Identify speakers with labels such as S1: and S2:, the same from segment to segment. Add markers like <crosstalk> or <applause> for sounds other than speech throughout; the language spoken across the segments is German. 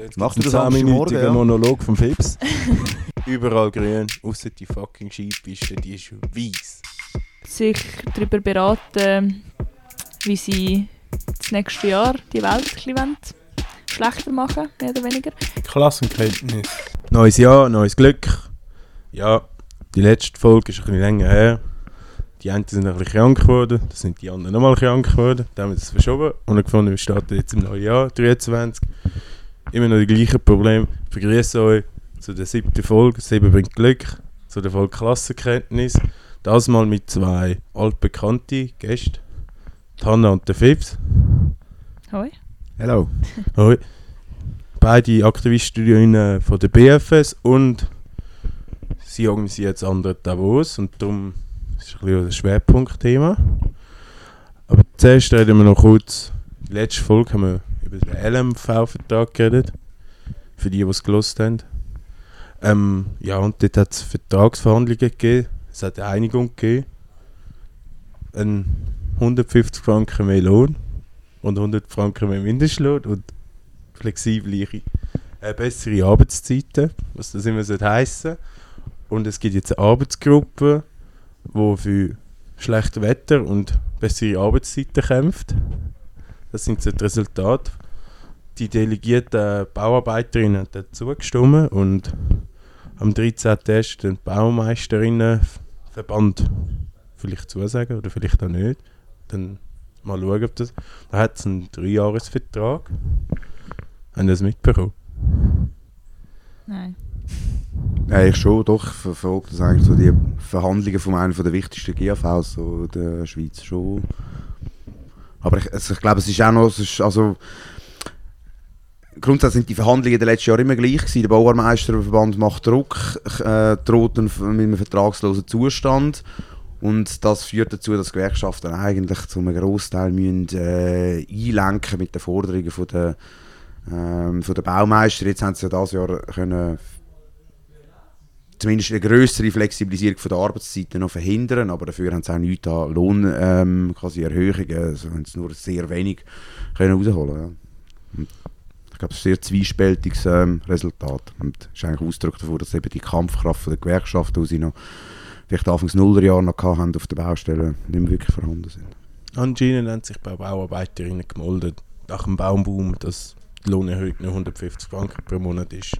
S1: Also jetzt
S2: Nach dem
S1: einen 10-minütigen
S2: Samstagmorgen, ja.
S1: Monolog vom Fips. <laughs> Überall grün, außer die fucking Skipiste, die ist weiß.
S3: sich darüber beraten, wie sie das nächste Jahr die Welt ein bisschen schlechter machen, mehr oder weniger.
S4: Klassenkenntnis.
S1: Neues Jahr, neues Glück. Ja, die letzte Folge ist ein bisschen länger her. Die einen sind ein bisschen krank geworden, das sind die anderen nochmal krank geworden. Dann haben wir das verschoben und gefunden, wir starten jetzt im neuen Jahr, 23. Immer noch die gleichen Probleme. Ich begrüße euch zu der siebten Folge. Sieben bringt Glück. Zu der Folge Klassenkenntnis. Das mal mit zwei altbekannten Gästen. Hanna und der Fips.
S3: Hoi.
S2: Hello. <laughs>
S1: Hoi. Beide Aktiviststudierinnen von der BFS und sie organisieren jetzt andere Davos und darum ist es ein bisschen ein Schwerpunktthema. Aber zuerst reden wir noch kurz, die letzte Folge haben wir über den LMV-Vertrag geredet, für die, die es gelost haben. Ähm, ja, und dort hat es Vertragsverhandlungen gegeben, es hat eine Einigung gegeben, ein 150 Franken mehr Lohn und 100 Franken mehr Mindestlohn und flexible, äh, bessere Arbeitszeiten, was das immer so heissen. Und es gibt jetzt eine Arbeitsgruppe, die für schlechtes Wetter und bessere Arbeitszeiten kämpft. Das sind so die Resultate. Die delegierten Bauarbeiterinnen dazu gestimmt und am 13.1. den Baumeisterinnenverband vielleicht zusagen oder vielleicht auch nicht. Dann mal schauen, ob das. Da hat es einen Dreijahresvertrag. Haben Sie das mitbekommen?
S3: Nein.
S2: Ja, ich schon, doch. Ich verfolge das eigentlich so die Verhandlungen von einem der wichtigsten GAVs so der Schweiz schon. Aber ich, also ich glaube, es ist auch noch, es ist, also grundsätzlich sind die Verhandlungen in den letzten Jahren immer gleich gewesen. Der Bauermeisterverband macht Druck, äh, droht mit einem vertragslosen Zustand und das führt dazu, dass Gewerkschaften eigentlich zu einem Großteil müssen, äh, einlenken mit den Forderungen von der, ähm, von der Baumeister. Jetzt haben sie ja dieses Jahr können zumindest eine größere Flexibilisierung von der Arbeitszeiten noch verhindern, aber dafür haben sie auch nichts an Lohn, ähm, also haben sie nur sehr wenig können rausholen. Ja. Glaube, das ist ein sehr zwiespältiges ähm, Resultat und das ist eigentlich Ausdruck davon, dass eben die Kampfkraft der Gewerkschaften, die sie noch vielleicht Anfangs Nullerjahre noch hatten auf der Baustelle, nicht mehr wirklich vorhanden sind.
S1: Anscheinend haben sich bei Bauarbeiterinnen gemolden nach dem Baumboom, dass die Lohnerhöhung nur 150 Franken pro Monat ist.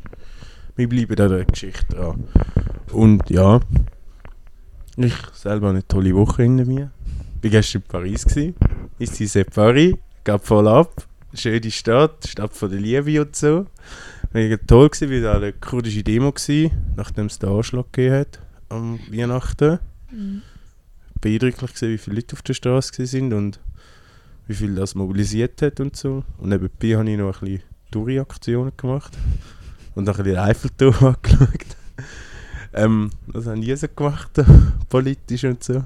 S1: Wir bleiben an der Geschichte dran. Und ja, ich selber eine tolle Woche hinter mir. Ich war gestern in Paris. Ist sie sehr Paris, gab voll ab. Schöne Stadt, Stadt von der Liebe und so. Mega toll gewesen, wir waren an der kurdischen Demo, gewesen, nachdem es den Anschlag gegeben hat am Weihnachten.
S3: Mhm.
S1: Beeindruckend gewesen, wie viele Leute auf der Straße sind und wie viel das mobilisiert hat und so. Und nebenbei habe ich noch ein bisschen Touri-Aktionen gemacht und noch ein bisschen Eiffelturm <laughs> angeschaut. ähm, was haben die so gemacht, <laughs> politisch und so?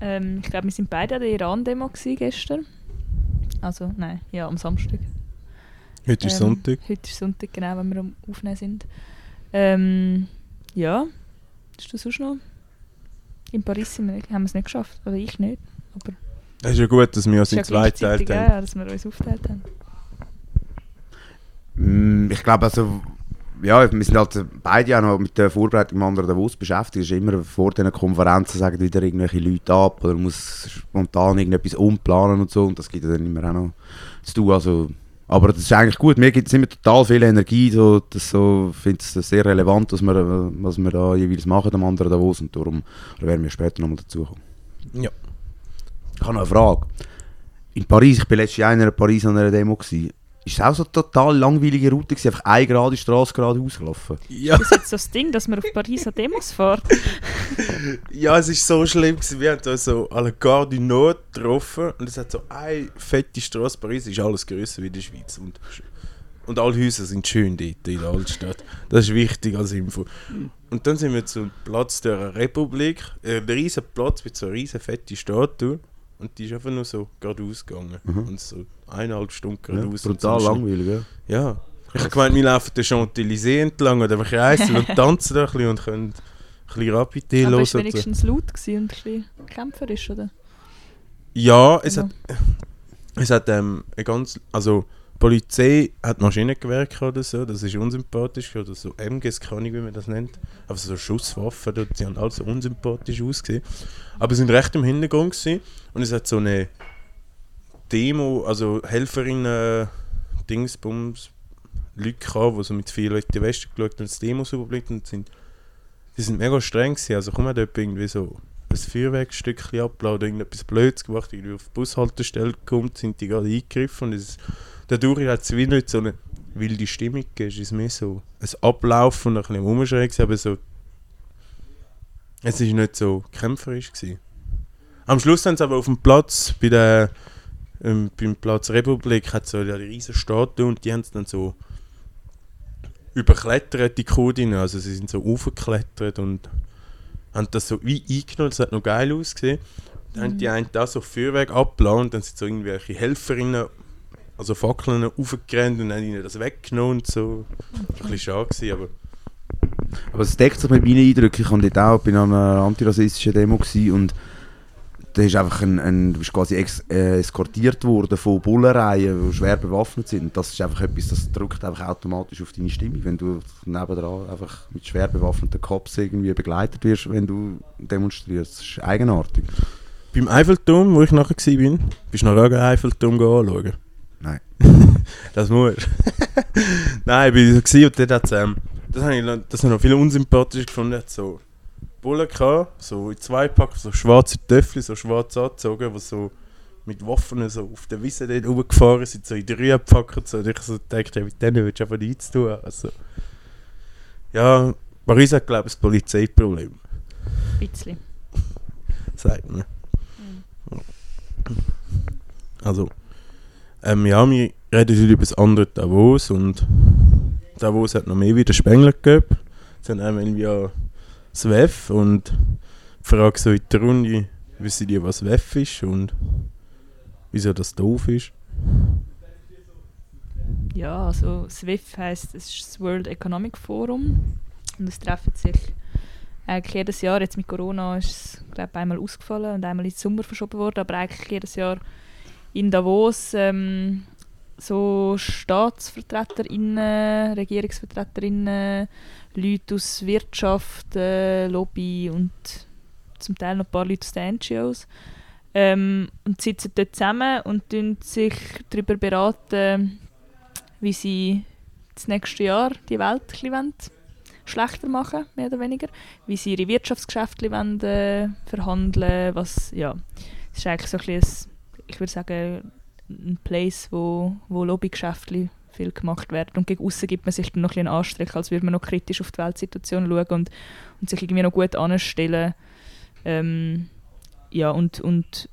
S3: Ähm, ich glaube, wir sind beide an der Iran-Demo gestern. Also, nein, ja, am Samstag.
S1: Heute ist
S3: Ähm,
S1: Sonntag.
S3: Heute ist Sonntag, genau, wenn wir am Aufnehmen sind. Ähm, ja, ist das sonst noch? In Paris sind wir, haben wir es nicht geschafft, oder ich nicht. Aber
S1: Es ist ja gut, dass wir uns in zwei geteilt haben.
S3: ja, dass wir uns aufgeteilt haben.
S2: Mm, Ich glaube also, ja, wir sind halt beide auch noch mit der Vorbereitung am anderen Davos beschäftigt. Es ist immer vor diesen Konferenzen sagen wieder irgendwelche Leute ab oder man muss spontan irgendetwas umplanen und so und das gibt dann immer auch noch zu tun. Also, aber das ist eigentlich gut. Mir gibt es immer total viel Energie. So, das so, finde es sehr relevant, was wir, was wir da jeweils machen am anderen Davos und darum da werden wir später nochmal dazu kommen.
S1: Ja.
S2: Ich habe noch eine Frage. In Paris, ich bin letztes Jahr in einer Paris an einer Demo. Gewesen. Ist es auch so eine total langweilige Route? Gewesen? Einfach eine gerade Straße geradeaus gelaufen?
S1: Ja.
S3: Das ist jetzt das Ding, dass man auf Paris an Demos fährt. <laughs>
S1: ja, es ist so schlimm gewesen. Wir haben da so à la Gare du Nord getroffen und es hat so eine fette Straße. Paris ist alles grösser wie die Schweiz und, und alle Häuser sind schön dort in der Altstadt. Das ist wichtig als Info. Und dann sind wir zum Platz der Republik, äh, ein riesen Platz mit so einer riesen fette Statue und die ist einfach nur so geradeaus gegangen. Und so eineinhalb Stunden
S2: Ja,
S1: geradeaus.
S2: brutal
S1: so
S2: langweilig, ja.
S1: Ja. Ich habe gemeint, wir laufen den Champs-Élysées entlang oder einfach reisen und <laughs> tanzen da ein bisschen und können ein bisschen Rapidé
S3: Aber es war
S1: hören.
S3: wenigstens laut gewesen und ein bisschen kämpferisch, oder?
S1: Ja, es
S3: Ja.
S1: hat, es hat ähm, eine ganz, also Polizei hat Maschinengewehr oder so, das ist unsympathisch, oder so MGs, keine Ahnung, wie man das nennt. Aber so Schusswaffen, die haben alle so unsympathisch ausgesehen. Aber sie sind recht im Hintergrund gewesen. und es hat so eine Demo, also Helferinnen, Dingsbums, Leute gehabt, die so mit vielen Leuten in die Westen geschaut und das Demo so überblickt und sind, die sind mega streng gewesen. Also komm, hat dort irgendwie so ein Feuerwerkstückchen abgeladen irgendetwas Blödes gemacht, irgendwie auf die Bushaltestelle gekommen, sind die gerade eingegriffen und es, dadurch hat es wie nicht so eine wilde Stimmung gegeben, es ist mehr so ein Ablaufen und ein bisschen gewesen, aber so es ist nicht so kämpferisch gewesen. Am Schluss haben sie aber auf dem Platz, bei der, ähm, beim Platz Republik, hat so die riesen Statue und die haben es dann so überklettert, die Kurdinnen, also sie sind so aufgeklettert und haben das so wie eingenommen, das hat noch geil ausgesehen. Dann haben die einen da so Feuerwerk abgeladen und dann sind so irgendwelche Helferinnen, also Fackeln aufgerannt und haben ihnen das weggenommen und so. Das war ein bisschen schade, gewesen, aber
S2: Aber es deckt sich mit meinen Eindrücken. Ich war dort auch bei einer antirassistischen Demo und da ist einfach ein, ein, du bist quasi ex, äh, eskortiert worden von Bullenreihen, die schwer bewaffnet sind. Und das ist einfach etwas, das drückt einfach automatisch auf deine Stimmung, wenn du nebendran einfach mit schwer bewaffneten Cops irgendwie begleitet wirst, wenn du demonstrierst. Das ist eigenartig.
S1: beim Eiffelturm, wo ich nachher war, bist du noch den Eiffelturm anschauen?
S2: Nein. <laughs>
S1: Das muss. <laughs> Nein, ich war so und dort hat's, ähm, das habe ich, noch- das habe ich noch viel unsympathisch gefunden. hat so Bullen gehabt, so in zwei Pack, so schwarze Töffel, so schwarz angezogen, die so mit Waffen so auf der Wiese dort rumgefahren sind, so in die Rühe gepackt. So. Und ich so dachte, ja, mit denen willst du einfach nichts tun. Also, ja, Paris hat, glaube ich, ein Polizeiproblem,
S3: Ein bisschen.
S1: sagt man. Also, ähm, ja, wir reden heute über das andere Davos und Davos hat noch mehr Widerspengler gegeben. Es haben einmal ja das WEF und die Frage so in der Runde, wissen die, was WEF ist und wieso das doof ist?
S3: Ja, also SWIFT heisst, es ist das World Economic Forum und es treffen sich eigentlich jedes Jahr, jetzt mit Corona ist es glaube einmal ausgefallen und einmal in den Sommer verschoben worden, aber eigentlich jedes Jahr in Davos ähm, so StaatsvertreterInnen, RegierungsvertreterInnen, Leute aus Wirtschaft, äh, Lobby und zum Teil noch ein paar Leute aus den NGOs ähm, und sitzen dort zusammen und tun sich darüber beraten, wie sie das nächste Jahr die Welt schlechter machen, mehr oder weniger. Wie sie ihre Wirtschaftsgeschäfte wollen, äh, verhandeln, was, ja. Ist eigentlich so ein ein, ich würde sagen, ein Place, wo, wo Lobbygeschäfte viel gemacht werden. Und gegen außen gibt man sich dann noch ein einen Anstrich, als würde man noch kritisch auf die Weltsituation schauen und, und sich irgendwie noch gut anstellen. Ähm, ja, und, und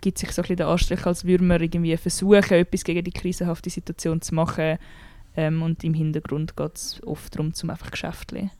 S3: gibt sich so ein bisschen den Anstrich, als würde man irgendwie versuchen, etwas gegen die krisenhafte Situation zu machen. Ähm, und im Hintergrund geht es oft darum, zum einfach Geschäfte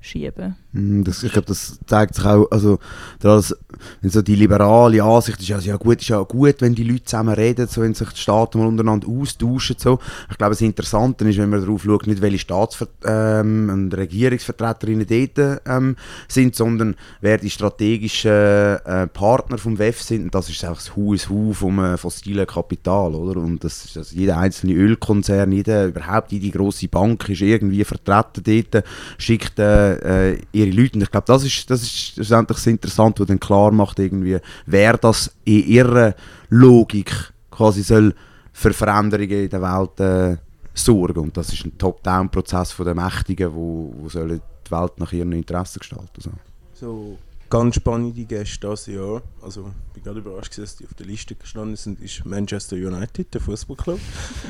S3: schieben.
S2: Mm, Das, ich glaube, das zeigt sich auch, also, das, wenn so die liberale Ansicht ist, also, ja gut, ist ja gut, wenn die Leute zusammen reden, so, wenn sich die Staaten mal untereinander austauschen, so. Ich glaube, das Interessante ist, wenn man darauf schaut, nicht welche Staatsver ähm, und Regierungsvertreterinnen dort ähm, sind, sondern wer die strategischen äh, Partner vom WEF sind, und das ist einfach das Hu is Hu vom äh, fossilen Kapital, oder? Und das ist, also jeder einzelne Ölkonzern, jeder, überhaupt jede grosse Bank ist irgendwie vertreten dort, schickt äh, äh, ihre Leute. Und ich glaube, das ist, das ist schlussendlich das Interessante, was dann klar macht, irgendwie, wer das in ihrer Logik quasi soll für Veränderungen in der Welt äh, sorgen. Und das ist ein Top-Down-Prozess den Mächtigen, wo, wo sollen die Welt nach ihren Interessen gestalten. So.
S1: So ganz spannende Gäste dieses Jahr. Also ich bin gerade überrascht, gewesen, dass die auf der Liste gestanden sind, ist Manchester United, der Fußballclub.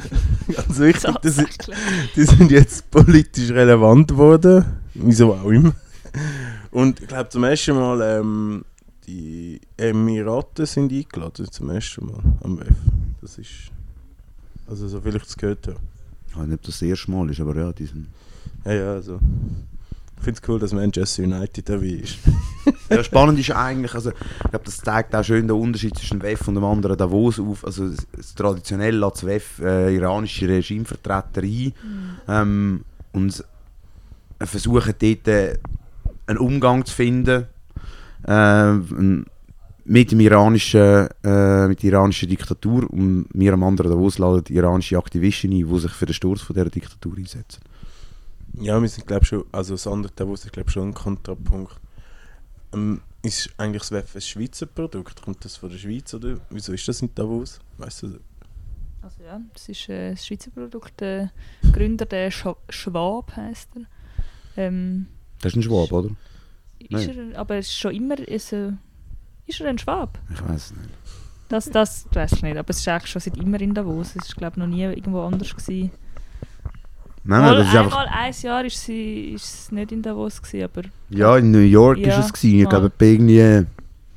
S1: <laughs> ganz wichtig, das ist,
S3: Tatsächlich.
S1: die sind jetzt politisch relevant geworden. Wieso auch immer. Und ich glaube zum ersten Mal ähm, die Emiraten sind eingeladen, zum ersten Mal am WEF. Das ist. Also so viel ich es gehört habe.
S2: Ich weiß nicht, ob das das erste Mal ist, aber ja, die sind
S1: Ja, ja, also. Ich finde es cool, dass Manchester United dabei ist. <laughs>
S2: Ja, spannend ist eigentlich, also, ich glaube, das zeigt auch schön den Unterschied zwischen WEF und dem anderen Davos auf. Also, traditionell lässt das WEF äh, iranische Regimevertreter ein ähm, und versuchen dort äh, einen Umgang zu finden. Äh, mit, dem iranischen, äh, mit der iranischen Diktatur und wir am anderen Davos laden iranische Aktivisten ein, die sich für den Sturz von dieser Diktatur einsetzen.
S1: Ja, wir sind, glaube schon, also das andere Davos ist, glaube schon ein Kontrapunkt. Ähm, ist eigentlich das WEF ein Schweizer Produkt? Kommt das von der Schweiz oder wieso ist das in Davos? Weißt du?
S3: Also ja, das ist äh, ein Schweizer Produkt. Der Gründer, der Sch Schwab heißt er. Ähm,
S2: Das ist ein Schwab, oder?
S3: ist
S2: Nein.
S3: er, aber es ist schon immer... Ist er, ist er ein Schwab?
S2: Ich weiß es nicht.
S3: Das, das weiß ich nicht, aber es ist eigentlich schon seit immer in Davos. Es ist glaube noch nie irgendwo anders gewesen.
S2: Nein, nein, das ist einfach.
S3: einmal ein Jahr ist, sie, ist es nicht in Davos gewesen, aber
S2: Ja, in New York
S3: Ja,
S2: ist es gewesen. Ich glaube, bei irgendwie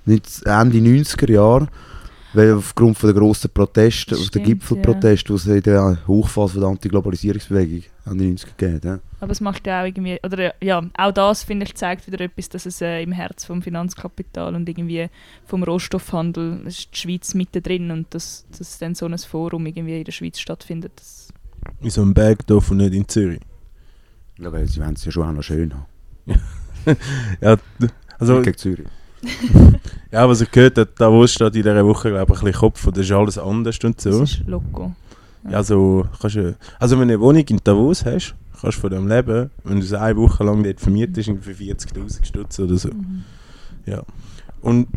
S2: nicht Ende 90er Jahre. Weil aufgrund von der grossen Proteste,
S3: Stimmt,
S2: Gipfelprotest, die es in der Hochphase von der Antiglobalisierungsbewegung Ende 90er gegeben hat. Ja.
S3: Aber es macht ja auch irgendwie, oder ja, auch das finde ich zeigt wieder etwas, dass es äh, im Herz vom Finanzkapital und irgendwie vom Rohstoffhandel ist die Schweiz mittendrin und dass, dass dann so ein Forum irgendwie in der Schweiz stattfindet. Das,
S1: In so einem Bergdorf und nicht in Zürich.
S2: Ja, weil sie wollen es ja schon auch noch schön haben. <laughs>
S1: Ja, also,
S2: Gegen Zürich. <laughs>
S1: ja, was ich gehört habe, Davos steht in dieser Woche, glaube ich, ein bisschen Kopf und das ist alles anders und
S3: das
S1: so.
S3: ist Loco.
S1: Ja, so, kannst du, also wenn du eine Wohnung in Davos hast, kannst du von dem leben, wenn du es eine Woche lang dort vermietest, für 40'000 Stutz oder so.
S3: Mhm.
S1: Und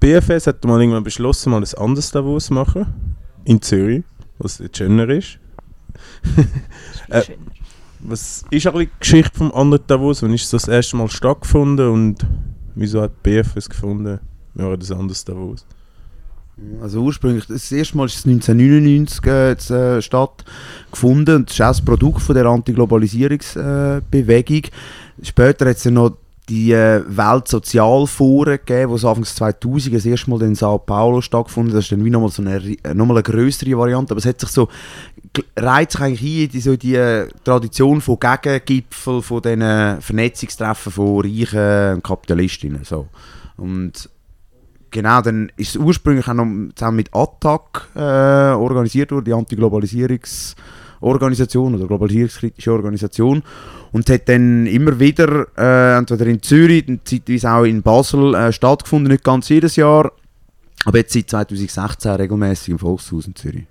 S1: BFS hat mal irgendwann beschlossen, mal ein anderes Davos zu machen, in Zürich, was jetzt schöner ist. <laughs> Äh,
S3: Schön.
S1: Was ist ein bisschen die Geschichte vom anderen Davos? Wann ist das, das erste Mal stattgefunden und wieso hat BFS gefunden, wir machen das anderes Davos?
S2: Also ursprünglich, das erste Mal ist es 1999 äh, jetzt, äh, stattgefunden und das ist auch das Produkt von der Antiglobalisierungsbewegung. Äh. Später hat es ja noch die äh, Weltsozialforen gegeben, wo es Anfang 2000 das erste Mal in Sao Paulo stattgefunden. Das ist dann wie nochmal so eine, äh, nochmal eine größere Variante, aber es hat sich so, reiht sich eigentlich ein in die, so die äh, Tradition von Gegengipfel, von diesen Vernetzungstreffen von reichen Kapitalistinnen. So. Und Genau, dann ist es ursprünglich auch noch zusammen mit ATTAC äh, organisiert worden, die Antiglobalisierungsorganisation oder globalisierungskritische Organisation. Und hat dann immer wieder, äh, entweder in Zürich, zeitweise auch in Basel, äh, stattgefunden, nicht ganz jedes Jahr. Aber jetzt seit 2016 regelmäßig im Volkshaus in Zürich.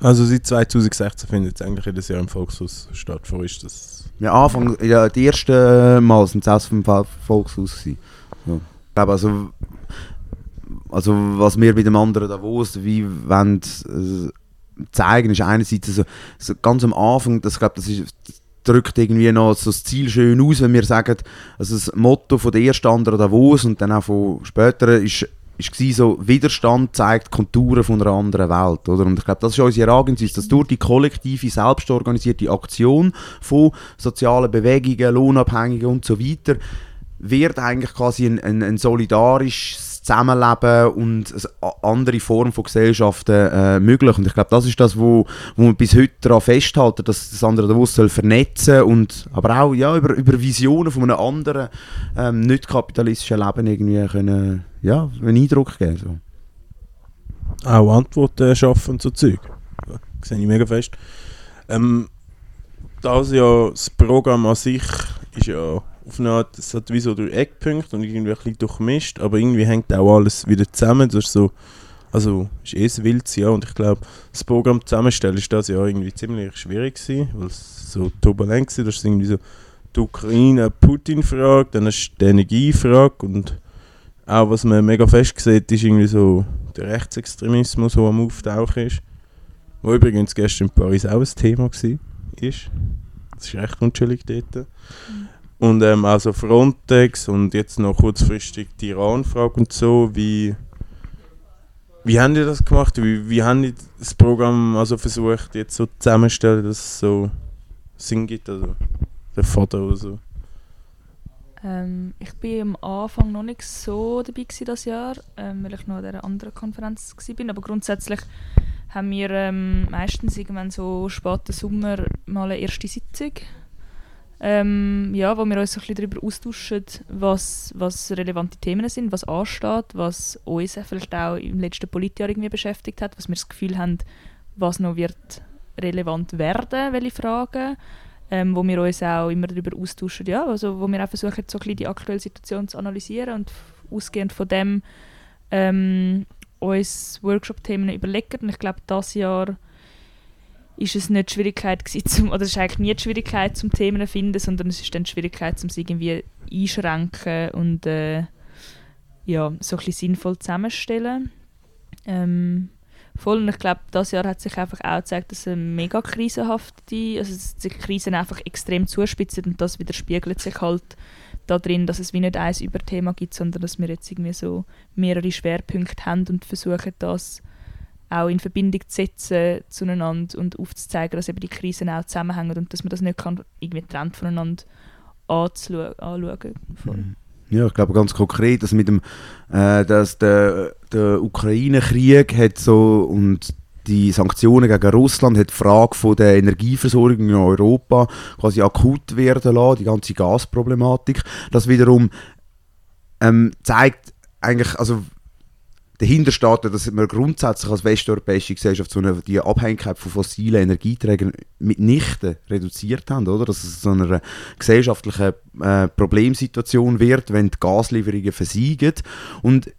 S1: Also seit 2016 findet es eigentlich jedes Jahr im Volkshaus statt. Vorher ist das...
S2: Ja, Anfang, ja, die ersten Mal sind es vom Vol- Volkshaus gewesen. So. Ich glaube, also, also was wir bei dem anderen Davos wie wollen, äh, zeigen, ist einerseits so, so ganz am Anfang, das, ich glaube, das ist, drückt irgendwie noch so das Ziel schön aus, wenn wir sagen, also das Motto von der ersten anderen Davos und dann auch von späteren ist gsi so Widerstand zeigt Konturen von einer anderen Welt, oder? Und ich glaube, das ist unsere Herangehensweise, dass durch die kollektive, selbstorganisierte Aktion von sozialen Bewegungen, Lohnabhängigen und so weiter wird eigentlich quasi ein, ein, ein solidarisches Zusammenleben und andere Form von Gesellschaften äh, möglich. Und ich glaube, das ist das, wo, wo man bis heute daran festhalten, dass das andere Davos soll vernetzen und aber auch ja, über, über Visionen von einem anderen, ähm, nicht kapitalistischen Leben irgendwie können, ja, einen Eindruck geben. So.
S1: auch Antworten schaffen und so Zeug. Ja, sehe ich mega fest. Ähm, das ja, das Programm an sich ist ja auf eine Art, es hat wie so durch Eckpunkte und irgendwie ein bisschen durchmischt, aber irgendwie hängt auch alles wieder zusammen. Das ist so, also ist eh ein wildes Jahr und ich glaube, das Programm zusammenstellen ist das Jahr irgendwie ziemlich schwierig gewesen, weil es so turbulent war. Das ist irgendwie so die Ukraine-Putin-Frage, dann ist die Energiefrage und auch was man mega fest sieht, ist irgendwie so der Rechtsextremismus, der am Auftauchen ist. Wo übrigens gestern in Paris auch ein Thema war. Ist. Das ist recht unschuldig dort. Und ähm, also Frontex und jetzt noch kurzfristig die Iran-Frage und so. Wie, wie haben die das gemacht? Wie, wie haben die das Programm also versucht jetzt so zusammenzustellen, dass es so Sinn gibt? Also der Vater oder so.
S3: Ähm, ich bin am Anfang noch nicht so dabei gewesen das Jahr, ähm, weil ich noch an dieser anderen Konferenz war. Aber grundsätzlich haben wir ähm, meistens irgendwann so späten Sommer mal eine erste Sitzung, ähm, ja, wo wir uns ein bisschen darüber austauschen, was, was relevante Themen sind, was ansteht, was uns vielleicht auch im letzten Politjahr irgendwie beschäftigt hat, was wir das Gefühl haben, was noch wird relevant werden, welche Fragen ähm, wo wir uns auch immer darüber austauschen, ja, also wo wir auch versuchen, so ein bisschen die aktuelle Situation zu analysieren und ausgehend von dem ähm, uns Workshop-Themen überlegen. Und ich glaube, dieses Jahr ist es nicht die Schwierigkeit gewesen, zum, oder es ist eigentlich nie die Schwierigkeit zum Themen zu finden, sondern es ist dann die Schwierigkeit, um sie irgendwie einschränken und äh, ja, so ein bisschen sinnvoll zusammenstellen. Ähm, voll und ich glaube, das Jahr hat sich einfach auch gezeigt, dass eine mega krisenhafte, also dass die Krisen einfach extrem zuspitzen und das widerspiegelt sich halt darin, dass es wie nicht ein Überthema gibt, sondern dass wir jetzt irgendwie so mehrere Schwerpunkte haben und versuchen das auch in Verbindung zu setzen zueinander und aufzuzeigen, dass eben die Krisen auch zusammenhängen und dass man das nicht kann, irgendwie trennt voneinander anschauen. Mhm.
S2: Ja, ich glaube ganz konkret, dass mit dem, äh, dass der, der Ukraine-Krieg hat so und die Sanktionen gegen Russland hat die Frage von der Energieversorgung in Europa quasi akut werden lassen, die ganze Gasproblematik. Das wiederum ähm, zeigt eigentlich, also dahinter steht, dass wir grundsätzlich als westeuropäische Gesellschaft so eine, die Abhängigkeit von fossilen Energieträgern mitnichten reduziert haben, oder? Dass es so eine gesellschaftliche äh, Problemsituation wird, wenn die Gaslieferungen versiegen. Und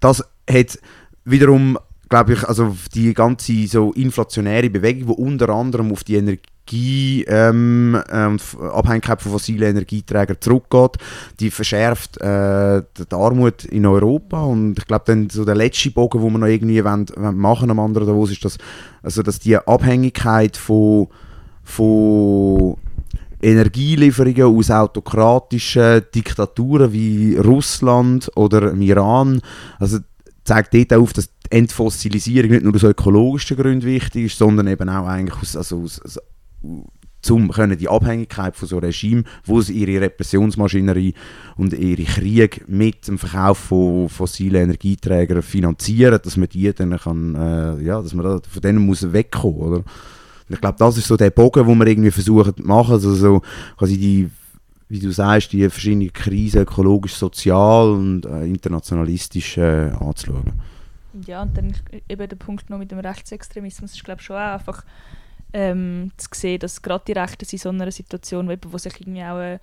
S2: das hat wiederum glaube ich, also die ganze so inflationäre Bewegung, die unter anderem auf die Energie ähm, ähm, Abhängigkeit von fossilen Energieträgern zurückgeht, die verschärft äh, die Armut in Europa. Und ich glaube dann so der letzte Bogen, wo wir noch irgendwie wollen, wollen machen am anderen Davos ist, dass, also, dass die Abhängigkeit von, von Energielieferungen aus autokratischen Diktaturen wie Russland oder Iran, also zeigt dort auf, dass die Entfossilisierung nicht nur aus ökologischen Gründen wichtig ist, sondern eben auch eigentlich aus, also aus, aus zum können die Abhängigkeit von so Regime, wo sie ihre Repressionsmaschinerie und ihre Krieg mit dem Verkauf von fossilen Energieträgern finanzieren, dass man die dann kann, äh, ja, dass man da, von denen muss wegkommen, oder? Ich glaube, das ist so der Bogen, wo wir irgendwie versuchen zu machen, also so quasi die wie du sagst, die verschiedenen Krisen ökologisch, sozial und äh, internationalistisch äh, anzuschauen.
S3: Ja, und dann eben der Punkt noch mit dem Rechtsextremismus ist, glaube ich, schon auch einfach ähm, zu sehen, dass gerade die Rechten in so einer Situation, wo, wo sich irgendwie auch eine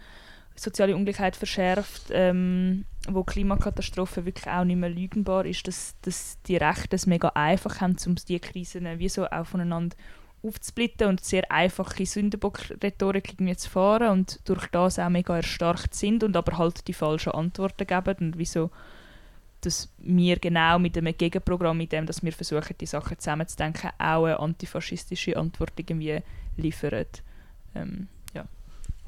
S3: soziale Ungleichheit verschärft, ähm, wo Klimakatastrophe wirklich auch nicht mehr lügenbar ist, dass, dass die Rechten es mega einfach haben, um diese Krisen wie so auch voneinander aufzusplitten und sehr einfache Sündenbock-Rhetorik irgendwie zu fahren und durch das auch mega erstarkt sind und aber halt die falschen Antworten geben und wieso dass wir genau mit einem Gegenprogramm, mit dem, dass wir versuchen, die Sachen zusammenzudenken, auch eine antifaschistische Antwort irgendwie liefern. Ähm, ja.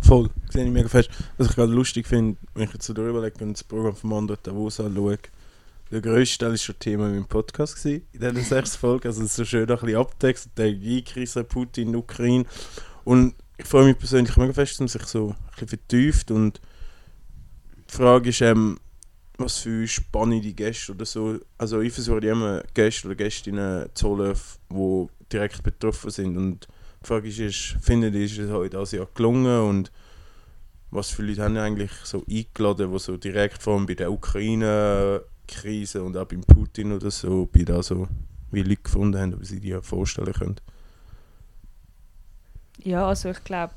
S1: Voll, sehe ich mega fest. Was ich gerade lustig finde, wenn ich jetzt darüber lege und das Programm vom anderen Davos anschaue, der grösste Teil war schon Thema im Podcast gewesen, in diesen <laughs> sechs Folgen. Also so schön ein bisschen Abtext, der Energiekrise, Putin, Ukraine. Und ich freue mich persönlich mega fest, dass man sich so ein bisschen vertieft. Und die Frage ist, ähm, was für spannende Gäste oder so. Also ich versuche immer Gäste oder Gästinnen zu holen, die direkt betroffen sind. Und die Frage ist, ist findet ihr, ist es heute dieses Jahr gelungen und was für Leute haben eigentlich so eingeladen, die so direkt vor allem bei der Ukraine Krise und auch beim Putin oder so, bei da so wie Leute gefunden haben, ob sie die vorstellen können?
S3: Ja, also ich glaube,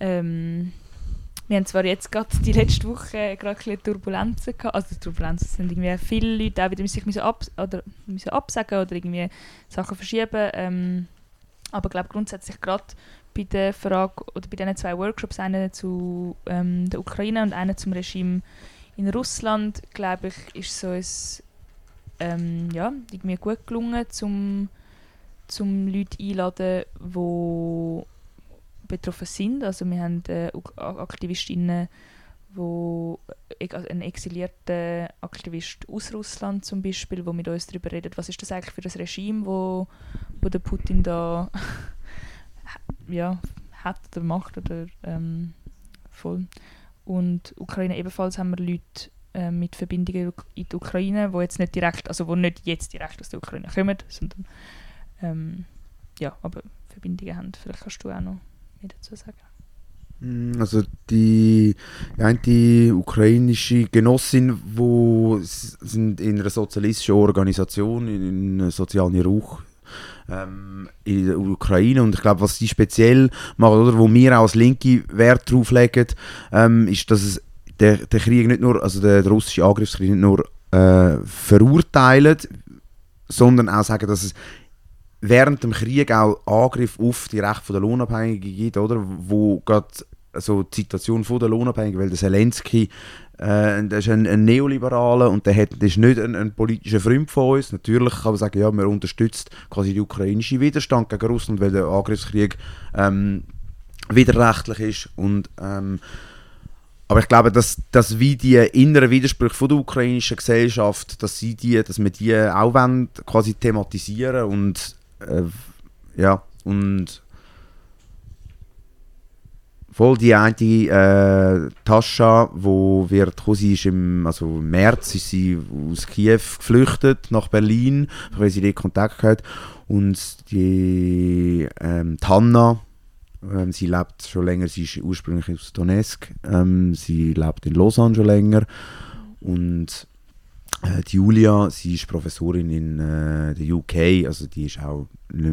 S3: ähm, wir haben zwar jetzt gerade die letzte Woche gerade ein Turbulenzen gehabt, also Turbulenzen sind irgendwie viele Leute auch wieder sich müssen, ab, oder müssen absagen oder irgendwie Sachen verschieben, ähm, aber ich glaube grundsätzlich gerade bei der Frage oder bei diesen zwei Workshops, einen zu ähm, der Ukraine und einen zum Regime in Russland, glaube ich, ist so ein, ähm, ja, irgendwie gut gelungen, zum, zum Leute einladen, die betroffen sind. Also wir haben äh, Aktivistinnen, wo also ein exilierter Aktivist aus Russland zum Beispiel, wo mit uns darüber redet, was ist das eigentlich für das Regime, wo, wo der Putin da <laughs> ja, hat oder macht oder ähm, voll. Und Ukraine ebenfalls haben wir Leute äh, mit Verbindungen in die Ukraine, wo jetzt nicht direkt, also wo nicht jetzt direkt aus der Ukraine kommen, sondern ähm, ja, aber Verbindungen haben. Vielleicht kannst du auch noch mehr dazu sagen.
S2: Mm, also die, die ukrainische Genossin, wo sind in einer sozialistischen Organisation, in einem sozialen Ruch ähm, in der Ukraine. Und ich glaube, was sie speziell machen, oder wo wir auch als Linke Wert drauf legen, ähm, ist, dass es der, der Krieg nicht nur, also der, der russische Angriffskrieg nicht nur äh, verurteilen, sondern auch sagen, dass es während dem Krieg auch Angriff auf die Rechte der Lohnabhängigen gibt, oder? Wo gerade also die Situation der Lohnabhängigen, weil der Zelensky äh, der ist ein, ein Neoliberaler und der, hat, der ist nicht ein, ein, politischer Freund von uns. Natürlich kann man sagen, ja, man unterstützt quasi den ukrainischen Widerstand gegen Russland, weil der Angriffskrieg ähm, widerrechtlich ist und ähm, aber ich glaube, dass, dass wie die inneren Widersprüche von der ukrainischen Gesellschaft, dass sie die, dass wir die auch wollen, quasi thematisieren und äh, ja und voll die eine äh, Tascha, wo wird sie ist im also im März ist sie aus Kiew geflüchtet nach Berlin, weil sie dort Kontakt hat. Und die ähm, Tanna ähm, sie lebt schon länger, sie ist ursprünglich aus Donetsk, ähm, sie lebt in Lausanne schon länger. Und die Julia, sie ist Professorin in äh, der UK, also die ist auch,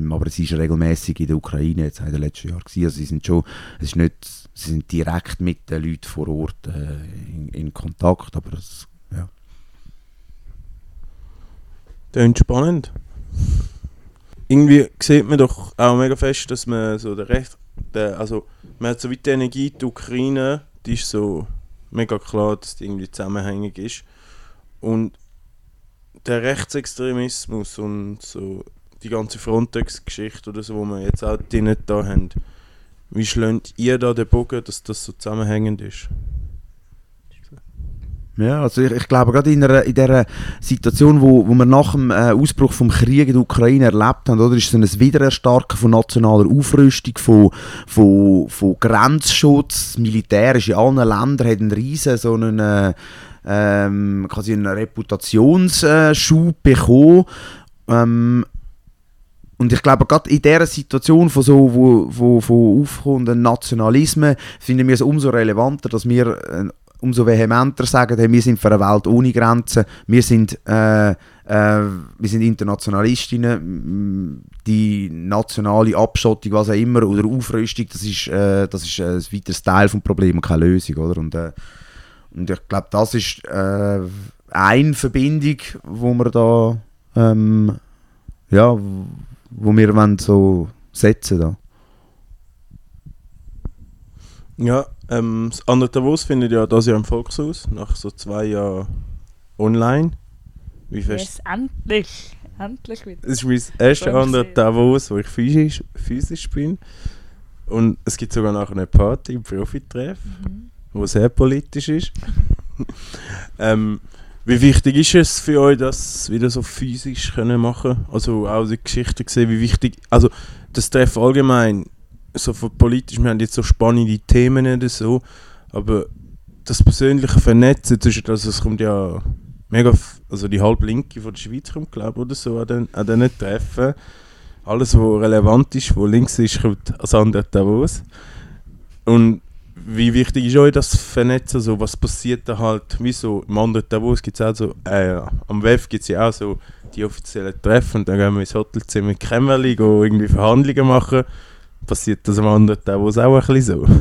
S2: aber sie ist regelmäßig in der Ukraine jetzt in den letzten Jahren gewesen. also sie sind schon, es ist nicht, sie sind direkt mit den Leuten vor Ort äh, in, in, Kontakt, aber das, ja.
S1: Klingt spannend. Irgendwie sieht man doch auch mega fest, dass man so der Recht, der, also man hat so wie die Energie, die Ukraine, die ist so mega klar, dass die irgendwie zusammenhängig ist. Und der Rechtsextremismus und so die ganze Frontex-Geschichte oder so, wo wir jetzt auch drinnen da haben, wie schlägt ihr da den Bogen, dass das so zusammenhängend ist?
S2: Ja, also ich, ich glaube, gerade in, einer, in dieser Situation, wo, wo wir nach dem äh, Ausbruch des Krieges in der Ukraine erlebt haben, oder, ist es ein Wiedererstarken von nationaler Aufrüstung, von, von, von Grenzschutz. Das Militär ist in allen Ländern hat einen riesen so einen, äh, ähm, quasi einen Reputationsschub bekommen. Ähm, und ich glaube, gerade in dieser Situation von so, wo, wo, von aufkommenden Nationalismen finden wir es umso relevanter, dass wir äh, umso vehementer sagen, hey, wir sind für eine Welt ohne Grenzen, wir sind, äh, äh, wir sind Internationalistinnen, die nationale Abschottung, was auch immer, oder Aufrüstung, das ist, äh, das ist ein weiteres Teil des Problems keine Lösung. Oder? Und, äh, und ich glaube, das ist äh, eine Verbindung, wo wir da ähm, ja, wo wir wollen so setzen da.
S1: Ja, ähm, das andere Davos findet ja das Jahr im Volkshaus, nach so zwei Jahren online.
S3: Wie fest? Yes, endlich! Endlich
S1: wieder. Es ist mein erstes andere Davos, wo ich physisch, physisch bin. Und es gibt sogar noch eine Party im Profitreff, mhm. Wo sehr politisch ist. <laughs> ähm, wie wichtig ist es für euch, das wieder so physisch können machen? Also auch die Geschichte gesehen, wie wichtig, also das Treffen allgemein, so von politisch, wir haben jetzt so spannende Themen oder so, aber das persönliche Vernetzen zwischen, also es kommt ja mega, also die halbe Linke von der Schweiz kommt, glaube ich, oder so, an, den, an diesen Treffen. Alles, was relevant ist, wo links ist, kommt als andere Davos. Und wie wichtig ist euch das Vernetzen? So, was passiert da halt? Wie so im anderen Davos gibt es auch so, äh, am WEF gibt es ja auch so die offiziellen Treffen und dann gehen wir ins Hotelzimmer Kämmerli, irgendwie Verhandlungen machen passiert das am anderen Davos auch ein bisschen so? <laughs>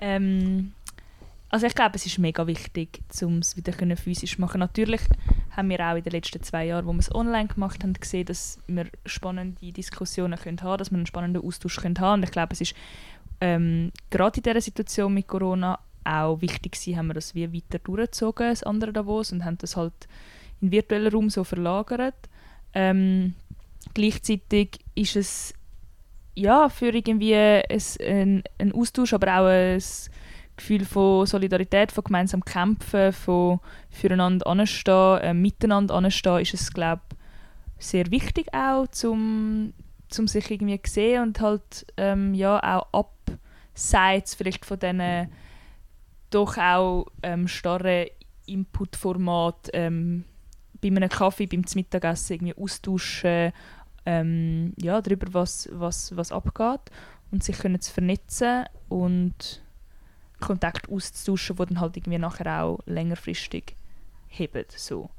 S3: ähm, also ich glaube, es ist mega wichtig, um es wieder physisch zu machen. Natürlich haben wir auch in den letzten zwei Jahren, wo wir es online gemacht haben, gesehen, dass wir spannende Diskussionen können haben, dass wir einen spannenden Austausch können haben. Und ich glaube, es ist ähm, gerade in dieser Situation mit Corona auch wichtig gewesen, haben wir das wie weiter durchgezogen, das andere Davos, und haben das halt in virtuellen Raum so verlagert. Ähm, Gleichzeitig ist es ja, für irgendwie ein, ein, ein Austausch, aber auch ein Gefühl von Solidarität, von gemeinsam kämpfen, von füreinander anstehen, äh, miteinander anstehen, ist es, glaube sehr wichtig auch, zum, zum sich irgendwie sehen und halt ähm, ja, auch abseits vielleicht von diesen doch auch ähm, starren Inputformat ähm, bei einem Kaffee, beim Mittagessen irgendwie austauschen, ähm, ja, darüber, was, was, was abgeht und sich können zu vernetzen und Kontakt auszutauschen, die dann halt irgendwie nachher auch längerfristig heben. So.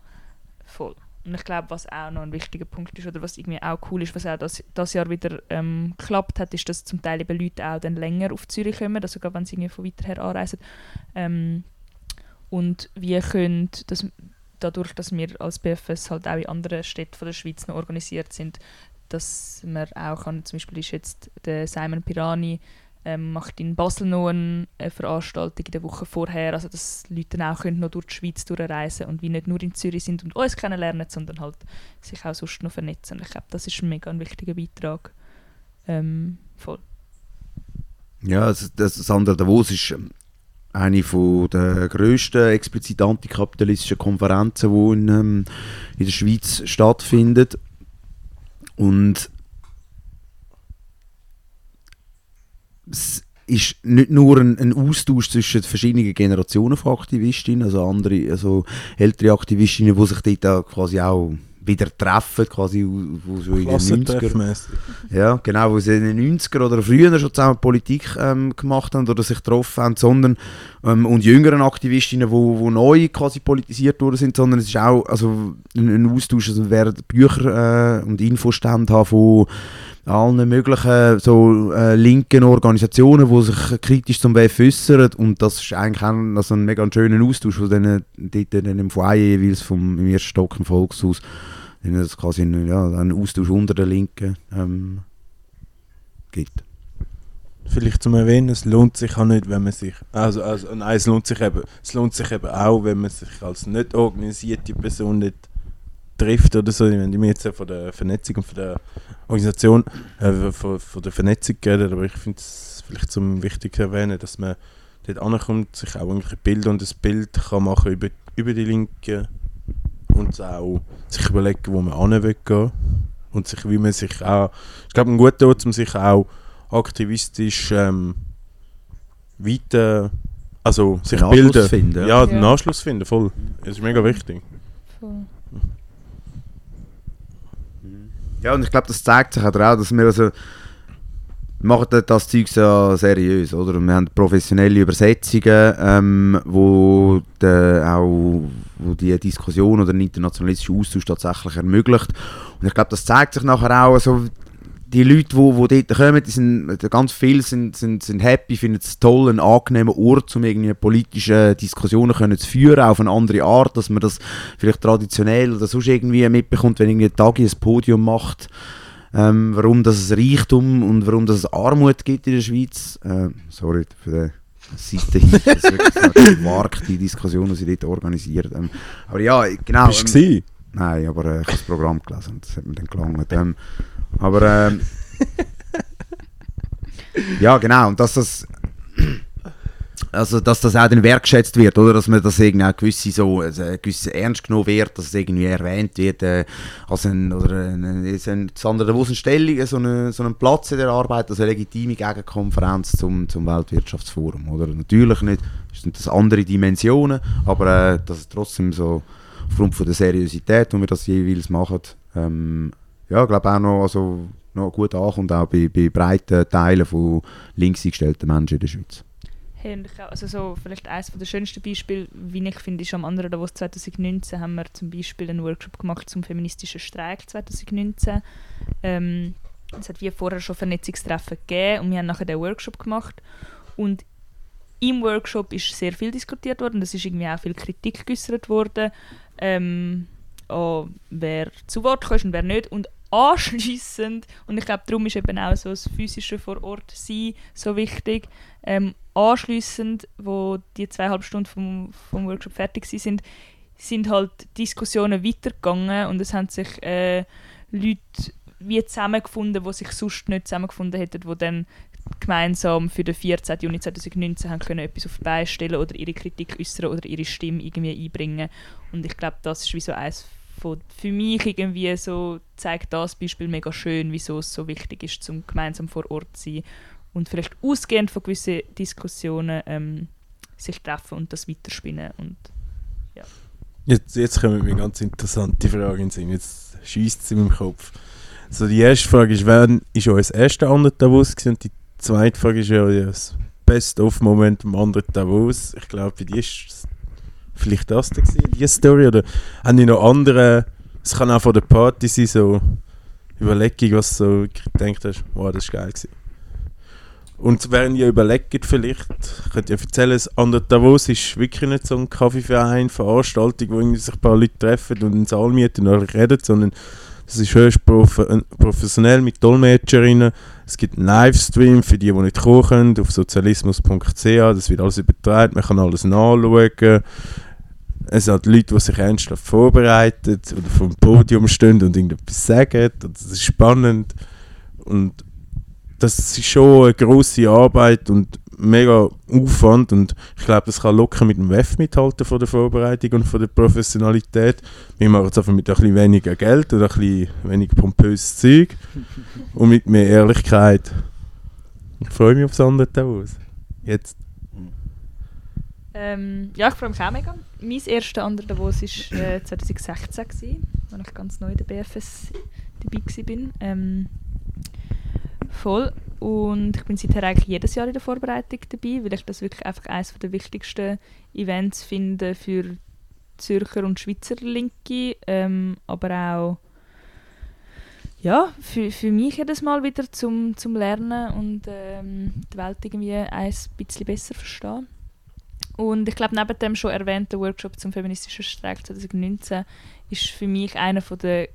S3: Voll. Und ich glaube, was auch noch ein wichtiger Punkt ist oder was irgendwie auch cool ist, was auch das, das Jahr wieder ähm, geklappt hat, ist, dass zum Teil eben Leute auch dann länger auf Zürich kommen, also sogar wenn sie irgendwie von weiter her anreisen. Ähm, und wir können, das, dadurch, dass wir als BFS halt auch in anderen Städten von der Schweiz noch organisiert sind, dass man auch kann, zum Beispiel ist jetzt der Simon Pirani ähm, macht in Basel noch eine Veranstaltung in der Woche vorher, also dass Leute dann auch noch durch die Schweiz durchreisen und wie nicht nur in Zürich sind und uns kennenlernen, sondern halt sich auch sonst noch vernetzen. Ich glaube, das ist ein mega wichtiger Beitrag. Ähm, voll.
S2: Ja, das, das Sandra Davos ist ähm, eine der grössten explizit antikapitalistischen Konferenzen, die in, ähm, in der Schweiz stattfindet. Und es ist nicht nur ein, ein, Austausch zwischen verschiedenen Generationen von Aktivistinnen, also andere, also ältere Aktivistinnen, die sich dort quasi auch wieder treffen, quasi wo so in den 90er Ja, genau, wo sie in den 90er oder früher schon zusammen Politik ähm, gemacht haben oder sich getroffen haben, sondern ähm, und jüngeren Aktivistinnen, wo, wo neu quasi politisiert worden sind, sondern es ist auch also ein, ein Austausch, also wer Bücher äh, und Infostände haben von allen möglichen so äh, linken Organisationen, die sich kritisch zum WF äußern und das ist eigentlich auch also ein mega schöner Austausch, von denen dort dann im Foyer jeweils vom im ersten Stock im Volkshaus das quasi ein, ja, einen Austausch unter den Linken ähm, gibt.
S1: Vielleicht zum Erwähnen, es lohnt sich auch nicht, wenn man sich, also, also nein, es lohnt sich eben, es lohnt sich eben auch, wenn man sich als nicht organisierte Person nicht trifft oder so. Ich meine, jetzt von der Vernetzung und von der Organisation, äh, von, von der Vernetzung geredet, aber ich finde es vielleicht zum wichtig zu erwähnen, dass man dort ankommt, sich auch ein Bild und ein Bild kann machen über, über die Linken und auch sich überlegen, wo man hin will gehen und sich, wie man sich auch, ich glaube, ein guter Ort, um sich auch aktivistisch ähm, weiter, also sich
S2: den
S1: bilden.
S2: Anschluss finden.
S1: Ja, den Anschluss finden, voll. Das ist mega wichtig.
S3: Voll.
S2: Ja, und ich glaube, das zeigt sich auch, dass wir also machen das Zeug so seriös, oder? wir haben professionelle Übersetzungen, ähm, wo, de, auch, wo die Diskussion oder den internationalistischen Austausch tatsächlich ermöglicht. Und ich glaube, das zeigt sich nachher auch, also die Leute, die, die dort kommen, die sind, ganz viele sind, sind, sind happy, finden es toll, einen angenehmen Ort, um irgendwie politische Diskussionen können zu führen, auf eine andere Art, dass man das vielleicht traditionell oder sonst irgendwie mitbekommt, wenn irgendwie ein Tag ein Podium macht ähm, warum das es Reichtum und warum das es Armut gibt in der Schweiz. Äh, sorry für die Seite das ist wirklich <laughs> Markt, die Diskussion, die sie dort organisiert. Ähm, aber ja, genau.
S1: Bist du ähm,
S2: Nein, aber äh, ich habe das Programm gelesen und das hat mir dann gelangt. Aber ähm, <laughs> ja, genau, und dass das also dass das auch dann wertschätzt wird, oder? Dass man das irgendwie auch gewisse so, also gewisse ernst genommen wird, dass es irgendwie erwähnt wird, äh, als ein, oder ein, ein, sondern wo eine Stellung, so, eine, so einen Platz in der Arbeit, also eine legitime Gegenkonferenz zum, zum Weltwirtschaftsforum, oder? Natürlich nicht, sind das andere Dimensionen, aber äh, dass es trotzdem so, aufgrund von der Seriosität, wo wir das jeweils machen, ähm, ja, glaube auch noch, also, noch gut ankommt, auch bei, bei breiten Teilen von links eingestellten Menschen in der Schweiz.
S3: Hey, ich, also so, vielleicht eines der schönsten Beispiele, wie ich finde, ist am anderen Davos 2019 haben wir zum Beispiel einen Workshop gemacht zum feministischen Streik 2019. Ähm, es hat wie vorher schon Vernetzungstreffen gegeben und wir haben nachher den Workshop gemacht und im Workshop ist sehr viel diskutiert worden, es ist irgendwie auch viel Kritik geäußert worden, ähm, wer zu Wort kommt und wer nicht und anschliessend und ich glaube darum ist eben auch so das physische vor Ort sein so wichtig ähm, anschliessend, wo die zweieinhalb Stunden vom, vom Workshop fertig sind, sind halt Diskussionen weitergegangen und es haben sich äh, Leute wie zusammengefunden, die sich sonst nicht zusammengefunden hätten, die dann gemeinsam für den 14. Juni 2019 haben können etwas auf die Beine stellen oder ihre Kritik äußern oder ihre Stimme irgendwie einbringen. Und ich glaube, das ist wie so eines von, für mich irgendwie so zeigt das Beispiel mega schön, wieso es so wichtig ist, zum gemeinsam vor Ort zu sein und vielleicht ausgehend von gewissen Diskussionen ähm, sich treffen und das weiterspinnen und ja.
S1: Jetzt, jetzt kommen mir ganz interessante Fragen in Jetzt schießt es in meinem Kopf. Also die erste Frage ist, wer ist euer erster andere Davos und die zweite Frage ist ja das Best-of-Moment am anderen Davos. Ich glaube, bei dir ist vielleicht das da gewesen, die Story oder haben die noch andere es kann auch von der Party sein, so Überlegung, was du so gedacht hast, wow, das war geil. Gewesen. Und während ihr überlegt, vielleicht, könnt ihr erzählen, das andere Davos ist wirklich nicht so ein Kaffeeverein, Veranstaltung, wo sich ein paar Leute treffen und einen Saal mieten und reden, sondern das ist höchst prof professionell mit Dolmetscherinnen. Es gibt einen Livestream für die, die nicht kommen können, auf sozialismus.ch. Das wird alles übertragen, man kann alles nachschauen. Es sind halt Leute, die sich ernsthaft vorbereiten oder vor dem Podium stehen und irgendetwas sagen. Das ist spannend. Und das ist schon eine grosse Arbeit und mega Aufwand und ich glaube, das kann locker mit dem WEF mithalten von der Vorbereitung und von der Professionalität. Wir machen es einfach mit ein bisschen weniger Geld und ein bisschen weniger pompöses Zeug <laughs> und mit mehr Ehrlichkeit. Ich freue mich aufs andere aus. Jetzt.
S3: Ähm, ja, ich freue mich auch mega. Mein erster andere Davos war äh, 2016, gewesen, als ich ganz neu in der BFS dabei war. Ähm, voll. Und ich bin seither eigentlich jedes Jahr in der Vorbereitung dabei, weil ich das wirklich einfach eines der wichtigsten Events finde für Zürcher und Schweizer Linke, ähm, aber auch ja, für, für mich jedes Mal wieder zum, zum Lernen und ähm, die Welt irgendwie ein bisschen besser verstehen. Und ich glaube, neben dem schon erwähnten Workshop zum feministischen Streik 2019 ist für mich einer der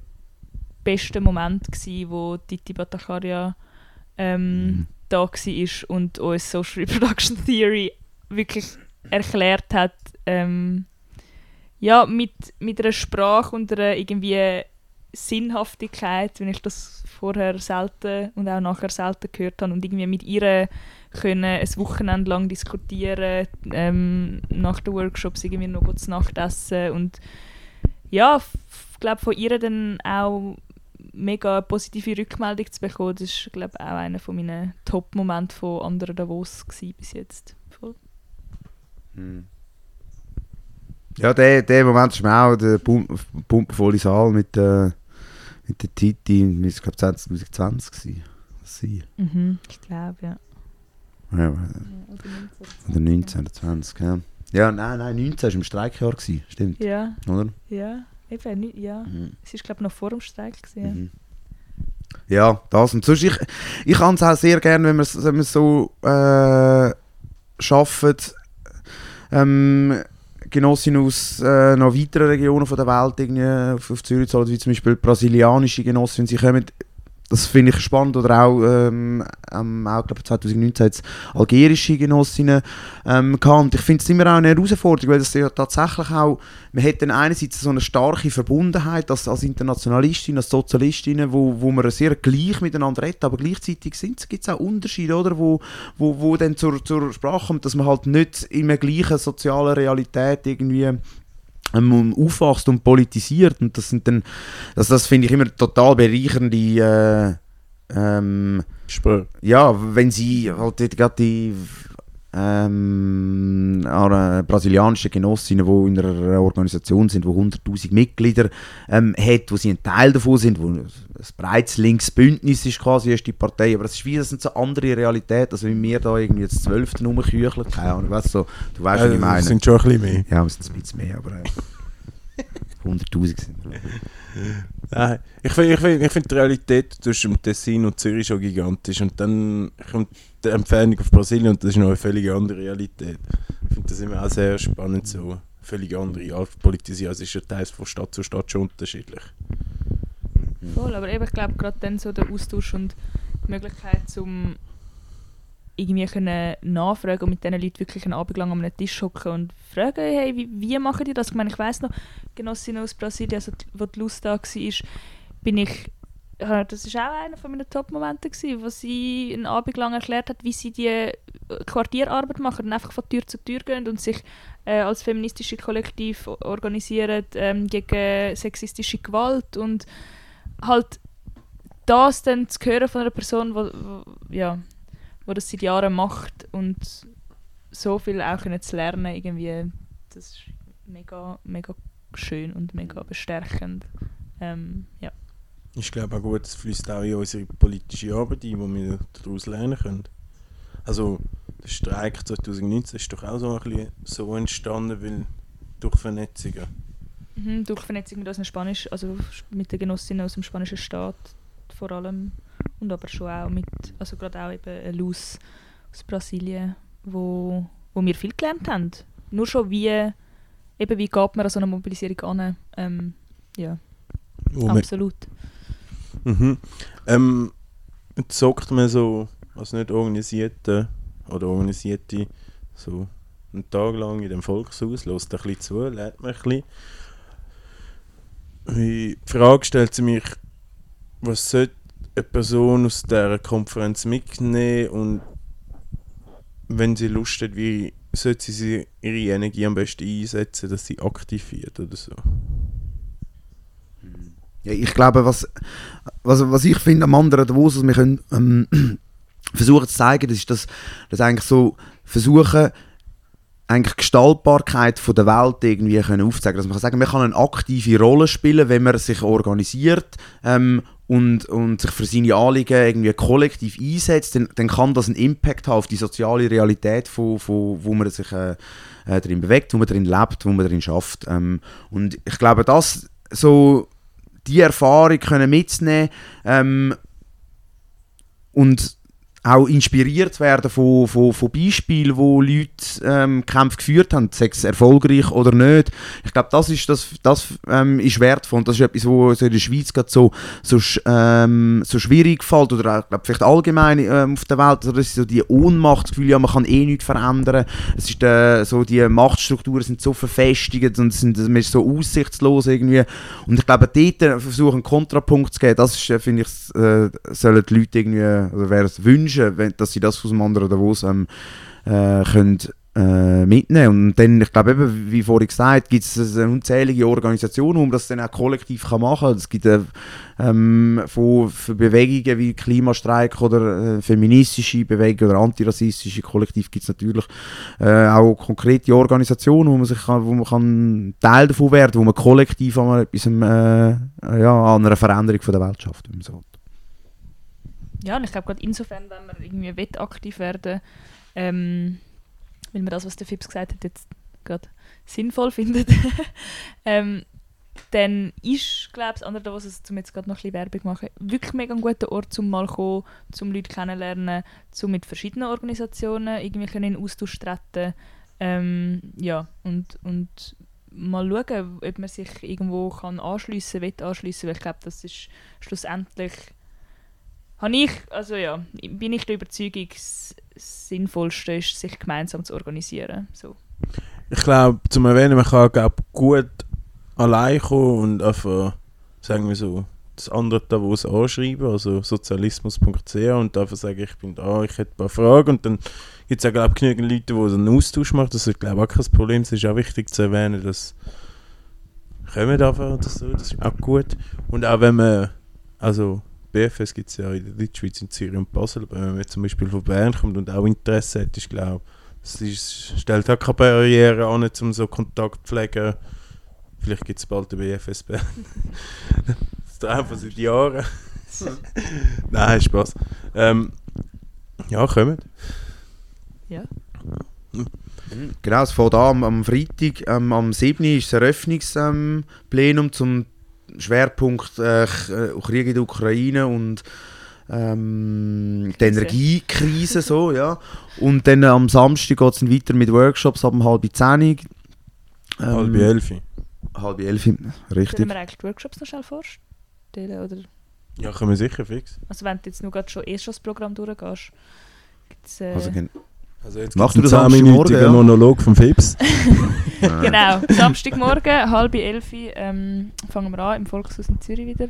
S3: besten Momente gewesen, wo Titi Batacaria ähm, mhm. da war und uns Social Reproduction Theory wirklich erklärt hat, ähm, ja, mit, mit einer Sprache und einer irgendwie Sinnhaftigkeit, wenn ich das vorher selten und auch nachher selten gehört habe und irgendwie mit ihr können ein Wochenende lang diskutieren, ähm, nach den Workshops irgendwie noch zu Nacht essen und ja, ich glaube von ihr dann auch mega positive Rückmeldung zu bekommen, das ist glaube auch einer von meinen Top-Momente von anderen Davos bis jetzt. Voll.
S2: Hm. Ja, der, der Moment ist mir auch der pumpenvolle Saal mit, äh, mit der Titi, ich glaube 2020
S3: war. Mhm, ich glaube, ja.
S2: Ja, ja, oder 19 oder 20, ja. Ja, nein, nein, 19 war im Streikjahr, stimmt.
S3: Ja.
S2: Oder?
S3: Ja. Eben, ja. Mhm. Es war, glaube ich, noch vor dem Streik. Gewesen, mhm.
S2: Ja, das und sonst, ich, ich kann es auch sehr gerne, wenn wir, wenn wir so äh, arbeiten, ähm, Genossinnen aus äh, noch weiteren Regionen von der Welt irgendwie auf, auf Zürich zahlen, wie zum Beispiel brasilianische Genossinnen, sie kommen das finde ich spannend. Oder auch, ähm, auch glaube 2019 hat es algerische Genossinnen ähm, gehabt. Ich finde es immer auch eine Herausforderung, weil das ja tatsächlich auch, man hat dann einerseits so eine starke Verbundenheit als, als Internationalistin, als Sozialistin, wo, wo man sehr gleich miteinander redet, aber gleichzeitig gibt es auch Unterschiede, oder, wo, wo, wo dann zur, zur Sprache kommt, dass man halt nicht in der gleichen sozialen Realität irgendwie aufwachst und politisiert. Und das sind dann, also das finde ich immer total bereichernde äh, ähm, ja, wenn sie halt gerade die ähm, brasilianische Genossinnen, die in einer Organisation sind, die 100'000 Mitglieder ähm, hat, wo sie ein Teil davon sind, wo ein breites Linksbündnis ist quasi ist die Partei, aber das ist wie, das sind so andere Realitäten, also wenn wir da irgendwie jetzt 12. rumkücheln, keine Ahnung, weißt, so, du weißt, ja, was ich meine.
S1: sind schon ein bisschen mehr.
S2: Ja, es sind ein bisschen mehr, aber... Äh, 100'000 sind. <laughs>
S1: Nein, ich finde ich find, ich find die Realität zwischen Tessin und Zürich schon gigantisch. Und dann kommt die Entfernung auf Brasilien und das ist noch eine völlig andere Realität. Ich finde das immer auch sehr spannend so. Völlig andere Art politisieren. Also ist ja teils von Stadt zu Stadt schon unterschiedlich.
S3: Voll, aber eben, ich glaube gerade dann so der Austausch und die Möglichkeit zum irgendwie können nachfragen und mit diesen Leuten wirklich einen Abend lang an einem Tisch hocken und fragen, hey, wie, wie machen die das? Ich meine, ich weiss noch, Genossinnen aus Brasilien, also, wo die Lust da war, bin ich, das war auch einer meiner Top-Momente, wo sie einen Abend lang erklärt hat, wie sie die äh, Quartierarbeit machen und einfach von Tür zu Tür gehen und sich äh, als feministische Kollektiv organisieren ähm, gegen sexistische Gewalt und halt das dann zu hören von einer Person, wo ja, wo das seit Jahren macht und so viel auch können zu lernen, irgendwie, das ist mega, mega schön und mega bestärkend. Ähm, ja.
S1: Ich glaube auch gut, es fließt auch in unsere politische Arbeit ein, wo wir daraus lernen können. Also der Streik 2019 ist doch auch so ein bisschen so entstanden, weil durch Vernetzungen.
S3: Mhm, durch Vernetzung mit unseren Spanisch, also mit den Genossinnen aus dem spanischen Staat vor allem und aber schon auch mit, also gerade auch eben eine Luz aus Brasilien, wo, wo wir viel gelernt haben. Nur schon wie, eben wie geht man an so eine Mobilisierung an, ähm, ja,
S1: man-
S3: absolut.
S1: Mhm. Ähm, jetzt zockt man so, also nicht organisierte oder organisierte, so einen Tag lang in dem Volkshaus, lässt ein bisschen zu, lernt man ein bisschen. Die Frage stellt sie mich, was sollte eine Person aus dieser Konferenz mitnehmen und wenn sie Lust hat, wie sollte sie ihre Energie am besten einsetzen, dass sie aktiv wird oder so?
S2: Ja, ich glaube, was, was, was ich finde am anderen Davos, was wir können, ähm, <clears throat> versuchen zu zeigen, das ist, dass, dass eigentlich so versuchen, eigentlich Gestaltbarkeit von der Welt irgendwie können aufzeigen. Dass man kann sagen, man kann eine aktive Rolle spielen, wenn man sich organisiert ähm, und, und sich für seine Anliegen irgendwie kollektiv einsetzt, dann, dann kann das einen Impact haben auf die soziale Realität, von, von, wo man sich äh, äh, bewegt, wo man drin lebt, wo man drin schafft. Ähm, und ich glaube, das so die Erfahrung können mitnehmen ähm, und auch inspiriert werden von, von, von Beispielen, wo Leute ähm, Kämpfe geführt haben, sei es erfolgreich oder nicht. Ich glaube, das ist, das, das, ähm, ist wertvoll und das ist etwas, wo so in der Schweiz gerade so, so, ähm, so schwierig fällt oder auch, glaub, vielleicht allgemein ähm, auf der Welt. Also das ist so die Ohnmacht, das Gefühl, ja, man kann eh nichts verändern. Es ist, äh, so, die Machtstrukturen sind so verfestigt und sind, man ist so aussichtslos irgendwie. Und ich glaube, dort versuchen, einen Kontrapunkt zu geben, das äh, finde ich, äh, sollen die Leute irgendwie, oder wäre es wünschen, wenn, dass sie das aus dem anderen Davos ähm, äh, können, äh, mitnehmen. Und dann, ich glaube eben, wie vorhin gesagt, gibt es eine unzählige Organisationen, wo das dann auch kollektiv kann machen kann. Es gibt äh, ähm, von, für Bewegungen wie Klimastreik oder äh, feministische Bewegungen oder antirassistische Kollektiv gibt es natürlich äh, auch konkrete Organisationen, wo man sich kann, wo man kann Teil davon werden, wo man kollektiv an, etwas, äh, ja, an einer Veränderung von der Welt schafft. wenn man so.
S3: Ja, und ich glaube gerade insofern, wenn man irgendwie will aktiv werden ähm, weil man das, was der Fips gesagt hat, jetzt gerade sinnvoll <laughs> findet, ähm, dann ist, glaube ich, andere, was es zum jetzt gerade noch ein bisschen Werbung machen, wirklich mega ein guter Ort, zum mal kommen, zum Leute kennenlernen, zum mit verschiedenen Organisationen irgendwie können in Austausch treten, ähm, ja, und, und mal schauen, ob man sich irgendwo kann anschliessen, will anschliessen, weil ich glaube, das ist schlussendlich habe ich, also ja, bin ich der Überzeugung, das Sinnvollste ist, sich gemeinsam zu organisieren. So.
S1: Ich glaube, zum Erwähnen, man kann glaub, gut allein kommen und einfach, sagen wir so, das andere Davos anschreiben, also sozialismus.ch und einfach sagen, ich bin da, ich hätte ein paar Fragen und dann gibt es auch, glaube genügend Leute, die einen Austausch machen, das ist, glaube ich, auch kein Problem, es ist auch wichtig zu erwähnen, dass kommen einfach oder so, das ist auch gut und auch wenn man, also BFS gibt es ja in der Deutschschweiz, in Zürich und Basel, aber wenn man jetzt zum Beispiel von Bern kommt und auch Interesse hat, ist glaube es ist, stellt auch keine Barriere an, um so Kontakt zu pflegen. Vielleicht gibt es bald den BFS Bern. <laughs> das Traum von seit Jahren. <laughs> Nein, Spaß. Ähm, ja, kommt.
S2: Genau, es fängt an am, am Freitag, ähm, am 7. ist das Eröffnungsplenum ähm, zum Schwerpunkt äh, Krieg in der Ukraine und ähm, die
S3: Krise.
S2: Energiekrise. so, <laughs> ja. Und dann äh, am Samstag geht es dann weiter mit Workshops ab um halb zehn. Ähm,
S1: Halb elf.
S2: Halb elf,
S3: Können
S2: richtig.
S3: wir eigentlich die Workshops noch schnell vorstellen? Oder?
S1: Ja, können wir sicher fix.
S3: Also wenn du jetzt nur gerade schon eh schon das Programm durchgehst, gibt's, äh,
S2: Also,
S1: Also jetzt
S2: Mach
S1: gibt's
S2: du das
S1: 10-minütigen
S2: Samstagmorgen, ja?
S1: Monolog vom Fips. <laughs>
S3: Genau, Samstagmorgen, halb elf, ähm, fangen wir an im Volkshaus in Zürich wieder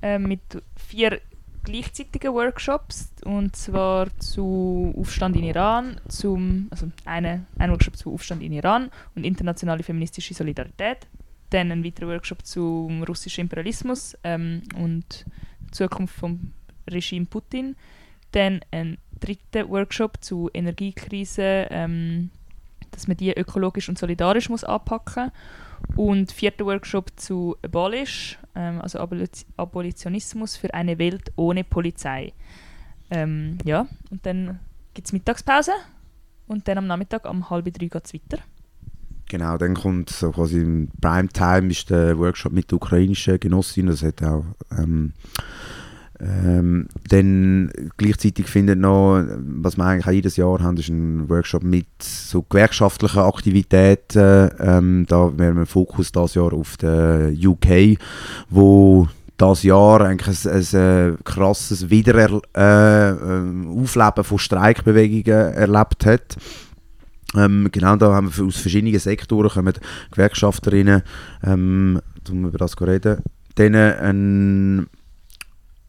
S3: ähm, mit vier gleichzeitigen Workshops und zwar zu Aufstand in Iran, zum, also eine, ein Workshop zu Aufstand in Iran und internationale feministische Solidarität, dann ein weiterer Workshop zum russischen Imperialismus ähm, und Zukunft vom Regime Putin, dann ein dritter Workshop zu Energiekrise, ähm, dass man die ökologisch und solidarisch muss anpacken und vierter Workshop zu Abolish, ähm, also Abolitionismus für eine Welt ohne Polizei. Ähm, ja, und dann gibt es Mittagspause und dann am Nachmittag um halb drei geht es weiter.
S2: Genau, dann kommt so quasi im Primetime ist der Workshop mit der ukrainischen Genossin, das hat auch ähm, ähm, dann gleichzeitig findet noch, was wir eigentlich auch jedes Jahr haben, ist ein Workshop mit so gewerkschaftlichen Aktivitäten. Ähm, da werden wir Fokus das Jahr auf der UK, wo das Jahr eigentlich ein, ein, ein krasses Wiederaufleben äh, von Streikbewegungen erlebt hat. Ähm, genau da haben wir aus verschiedenen Sektoren kommen Gewerkschafterinnen, ähm, um über das zu reden. Dann ein äh,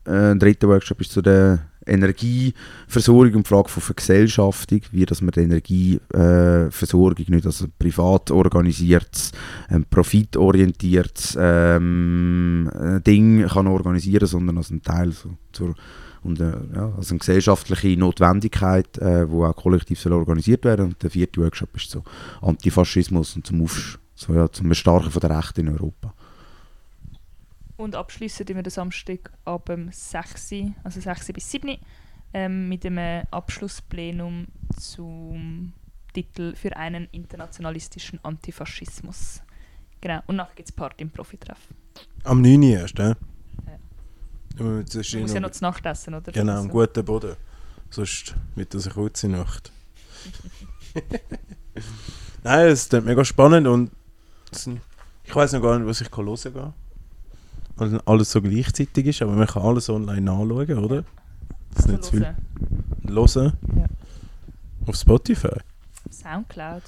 S2: ein dritter Workshop ist zu der Energieversorgung und Frage von Vergesellschaftung, wie dass man die Energieversorgung nicht als privat organisiertes, ähm, profitorientiertes ähm, Ding kann organisieren, sondern als ein Teil so, zur und äh, ja, als eine gesellschaftliche Notwendigkeit, äh, wo auch kollektiv soll organisiert werden. Und der vierte Workshop ist so Antifaschismus und zum Aufsch so, ja, zum Erstarken von der Rechte in Europa.
S3: Und abschließen wir den Samstag ab 6, also 6 bis 7 ähm, mit einem Abschlussplenum zum Titel für einen internationalistischen Antifaschismus. Genau, und nachher gibt es Party im Profitreff.
S1: Am 9. erst, ja?
S3: Ja. Man muss ja noch zu Nacht essen, oder?
S1: Genau, einen so. guten Boden. Sonst wird das eine kurze Nacht. <laughs> Nein, es ist mega spannend und ich weiß noch gar nicht, was ich hören kann alles so gleichzeitig ist, aber man kann alles online anschauen, oder? Das ist nicht zu viel. Hören? Ja. Auf Spotify?
S3: Soundcloud.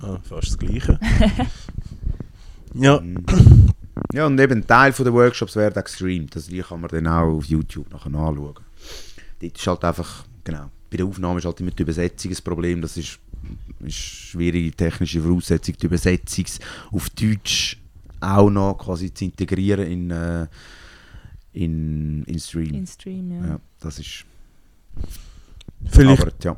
S1: Ah, fast das Gleiche. <laughs> ja.
S2: Ja, und eben Teil der Workshops werden auch gestreamt. Also die kann man dann auch auf YouTube nachher anschauen. Dort ist halt einfach, genau, bei der Aufnahme ist halt immer die Übersetzung das Problem. Das ist, ist schwierige technische Voraussetzung, die Übersetzung auf Deutsch auch noch quasi zu integrieren in, äh, in, in Stream.
S3: In Stream, ja. ja
S2: das ist.
S1: Vielleicht, aber, ja.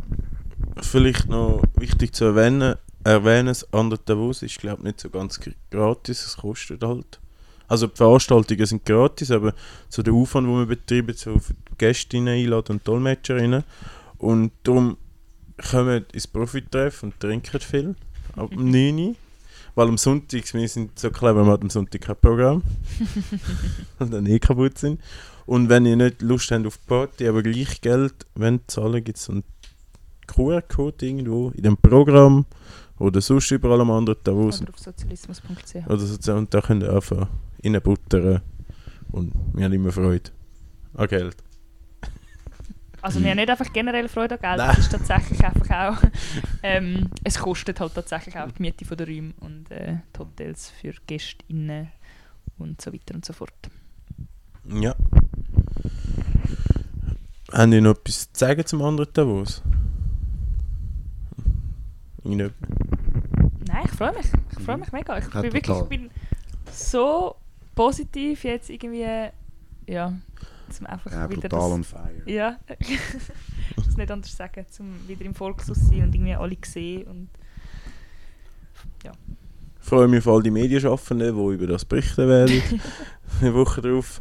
S1: vielleicht noch wichtig zu erwähnen, erwähnen, das andere Davos ist glaube ich nicht so ganz gratis, es kostet halt. Also die Veranstaltungen sind gratis, aber so der Aufwand, den wir betreiben, so für die Gästinnen einladen und Dolmetscherinnen. Und darum kommen ins Profitreff und trinken viel ab 9 Uhr. Weil am Sonntag, wir sind so clever, wir haben am Sonntag kein Programm. <laughs> und dann eh kaputt sind. Und wenn ihr nicht Lust habt auf Party, aber gleich Geld wollt zahlen, gibt es so einen QR-Code irgendwo in dem Programm oder sonst überall am anderen
S3: Davos. Oder auf sozialismus.ch.
S1: Oder so, und da könnt ihr einfach reinbuttern. Und wir haben immer Freude an Geld.
S3: Also wir haben nicht einfach generell Freude an Geld, es ist tatsächlich einfach auch, <laughs> ähm, es kostet halt tatsächlich auch die Miete der Räume und äh, die Hotels für GästInnen und so weiter und so fort.
S1: Ja. Haben die noch etwas zu sagen zum anderen Davos?
S3: Nein, ich freue mich. Ich freue mich mega. Ich bin wirklich ich bin so positiv jetzt irgendwie, ja, zum einfach
S2: ja, wieder brutal das, on fire.
S3: Ja, <laughs> das nicht anders sagen, zum wieder im Volkshaus sein und irgendwie alle sehen und ja.
S1: Ich freue mich auf all die Medienschaffenden, die über das berichten werden. <laughs> eine Woche drauf.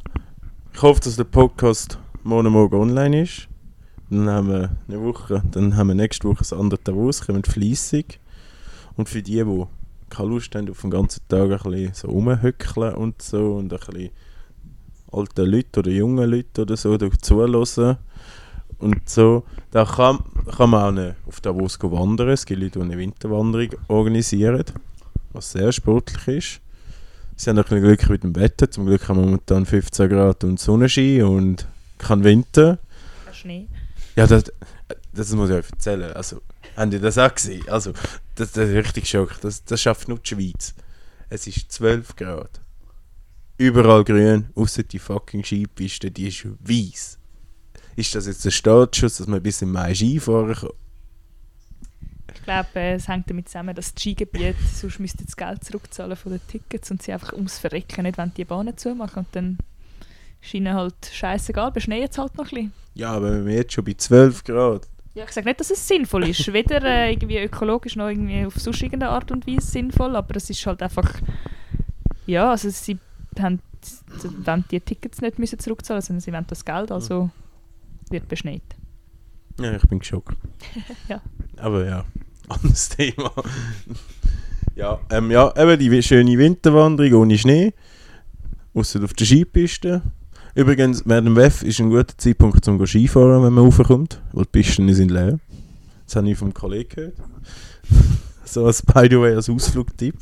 S1: Ich hoffe, dass der Podcast morgen Morgen online ist. Dann haben wir eine Woche, dann haben wir nächste Woche das andere Davos, kommen fleissig. Und für die, die keine Lust haben, auf den ganzen Tag ein bisschen so rumhöckeln und so und ein bisschen alten Leuten oder jungen Leuten oder so zuhören und so. Da kann, kann man auch eine, auf Davos wandern. Es gibt Leute, die eine Winterwanderung organisieren, was sehr sportlich ist. Sie haben ein bisschen Glück mit dem Wetter. Zum Glück haben wir momentan 15 Grad und Sonnenschein und kein Winter.
S3: Schnee.
S1: Ja, das, das muss ich euch erzählen. Also, haben die das auch gesehen? Also, das, das ist richtig schock. Das, das schafft nur die Schweiz. Es ist 12 Grad. Überall grün, außer die fucking Skipiste, die ist weiß. Ist das jetzt der Startschuss, dass man bis im Mai Skifahren kann?
S3: Ich glaube, äh, es hängt damit zusammen, dass die Skigebiete sonst müssten das Geld zurückzahlen von den Tickets und sie einfach ums Verrecken nicht wollen, die Bahnen zumachen und dann ihnen halt scheißegal, beschneien es halt noch ein bisschen.
S1: Ja, aber wenn wir jetzt schon bei 12 Grad...
S3: Ja, ich sage nicht, dass es sinnvoll ist, <laughs> weder äh, irgendwie ökologisch noch irgendwie auf sonst irgendeine Art und Weise sinnvoll, aber es ist halt einfach... Ja, also sie haben, wollen die Tickets nicht müssen zurückzahlen, sondern sie wollen das Geld, also wird beschneit.
S1: Ja, ich bin geschockt. <laughs>
S3: ja.
S1: Aber ja, <laughs> anderes Thema. Ja, ähm, ja, eben die schöne Winterwanderung ohne Schnee. Außer auf der Skipiste. Übrigens, während dem WEF ist ein guter Zeitpunkt zum Skifahren, wenn man raufkommt, weil die Pisten sind leer. Das habe ich vom Kollegen gehört. <laughs> so als by the way, als Ausflugtipp.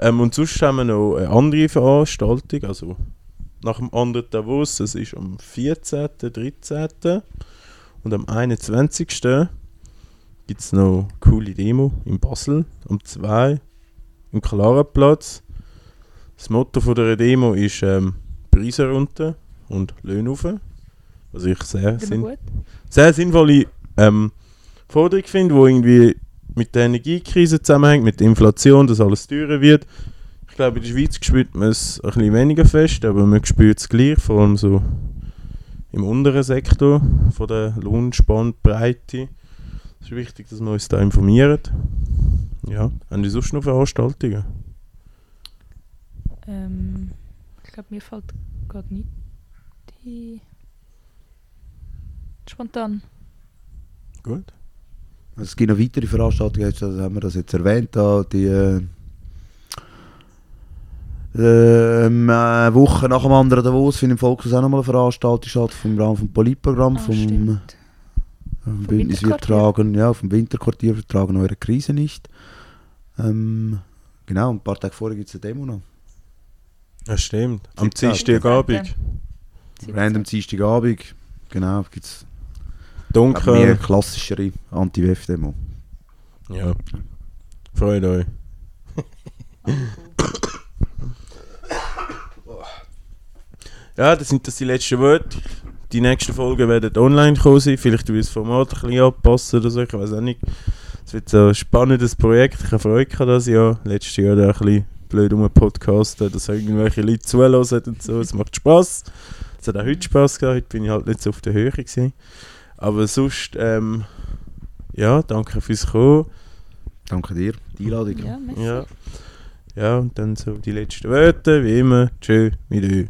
S1: Ähm, und sonst haben wir noch eine andere Veranstaltung, also nach dem anderen Davos, das ist am 14., 13. und am 21. gibt es noch eine coole Demo in Basel, um 2 im Klarenplatz. Das Motto von der Demo ist ähm, Preise runter und Löhne rauf. Was ich sehr, sinn sehr sinnvolle ähm, Forderung finde, die irgendwie mit der Energiekrise zusammenhängt, mit der Inflation, dass alles teurer wird. Ich glaube, in der Schweiz spürt man es ein bisschen weniger fest, aber man spürt es gleich, vor allem so im unteren Sektor von der Lohnspannbreite. Es ist wichtig, dass wir uns da informieren. Ja, haben die sonst noch Veranstaltungen?
S3: Ähm, ich glaube, mir fällt gerade nicht die. Spontan.
S1: Gut.
S2: Also Es gibt noch weitere Veranstaltungen, jetzt also haben wir das jetzt erwähnt, da, die äh, ähm, äh, Woche nach dem anderen Davos findet im Volkshaus auch nochmal eine Veranstaltung statt vom Rahmen vom Politprogramm,
S3: Ah,
S2: vom,
S3: stimmt. vom
S2: Bündnis Wir
S3: Winterquartier.
S2: tragen, ja, vom Winterquartier wir tragen eure Krise nicht. Ähm, genau, und ein paar Tage vorher gibt es eine Demo noch.
S1: Ja, stimmt. Am
S2: 17.
S1: Dienstagabend.
S2: Random Dienstagabend, genau, gibt es mehr
S1: Dunkel.
S2: klassischere Anti-WF-Demo.
S1: Ja. Freut euch. Ja, das sind das die letzten Worte. Die nächsten Folgen werden online kommen sein. Vielleicht will ich das Format ein bisschen anpassen oder so. Ich weiß auch nicht. Es wird so ein spannendes Projekt. Ich habe Freude gehabt das Jahr. Letztes Jahr da ein bisschen blöd um podcasten, dass irgendwelche Leute zuhören und so. Es macht Spaß. Es hat auch heute Spaß gehabt. Heute bin ich halt nicht so auf der Höhe gewesen. Aber sonst, ähm, ja, danke fürs Kommen.
S2: Danke dir, die Einladung.
S3: Ja, merci.
S1: Ja. Ja, und dann so die letzten Wörter, wie immer. Tschö, mit euch.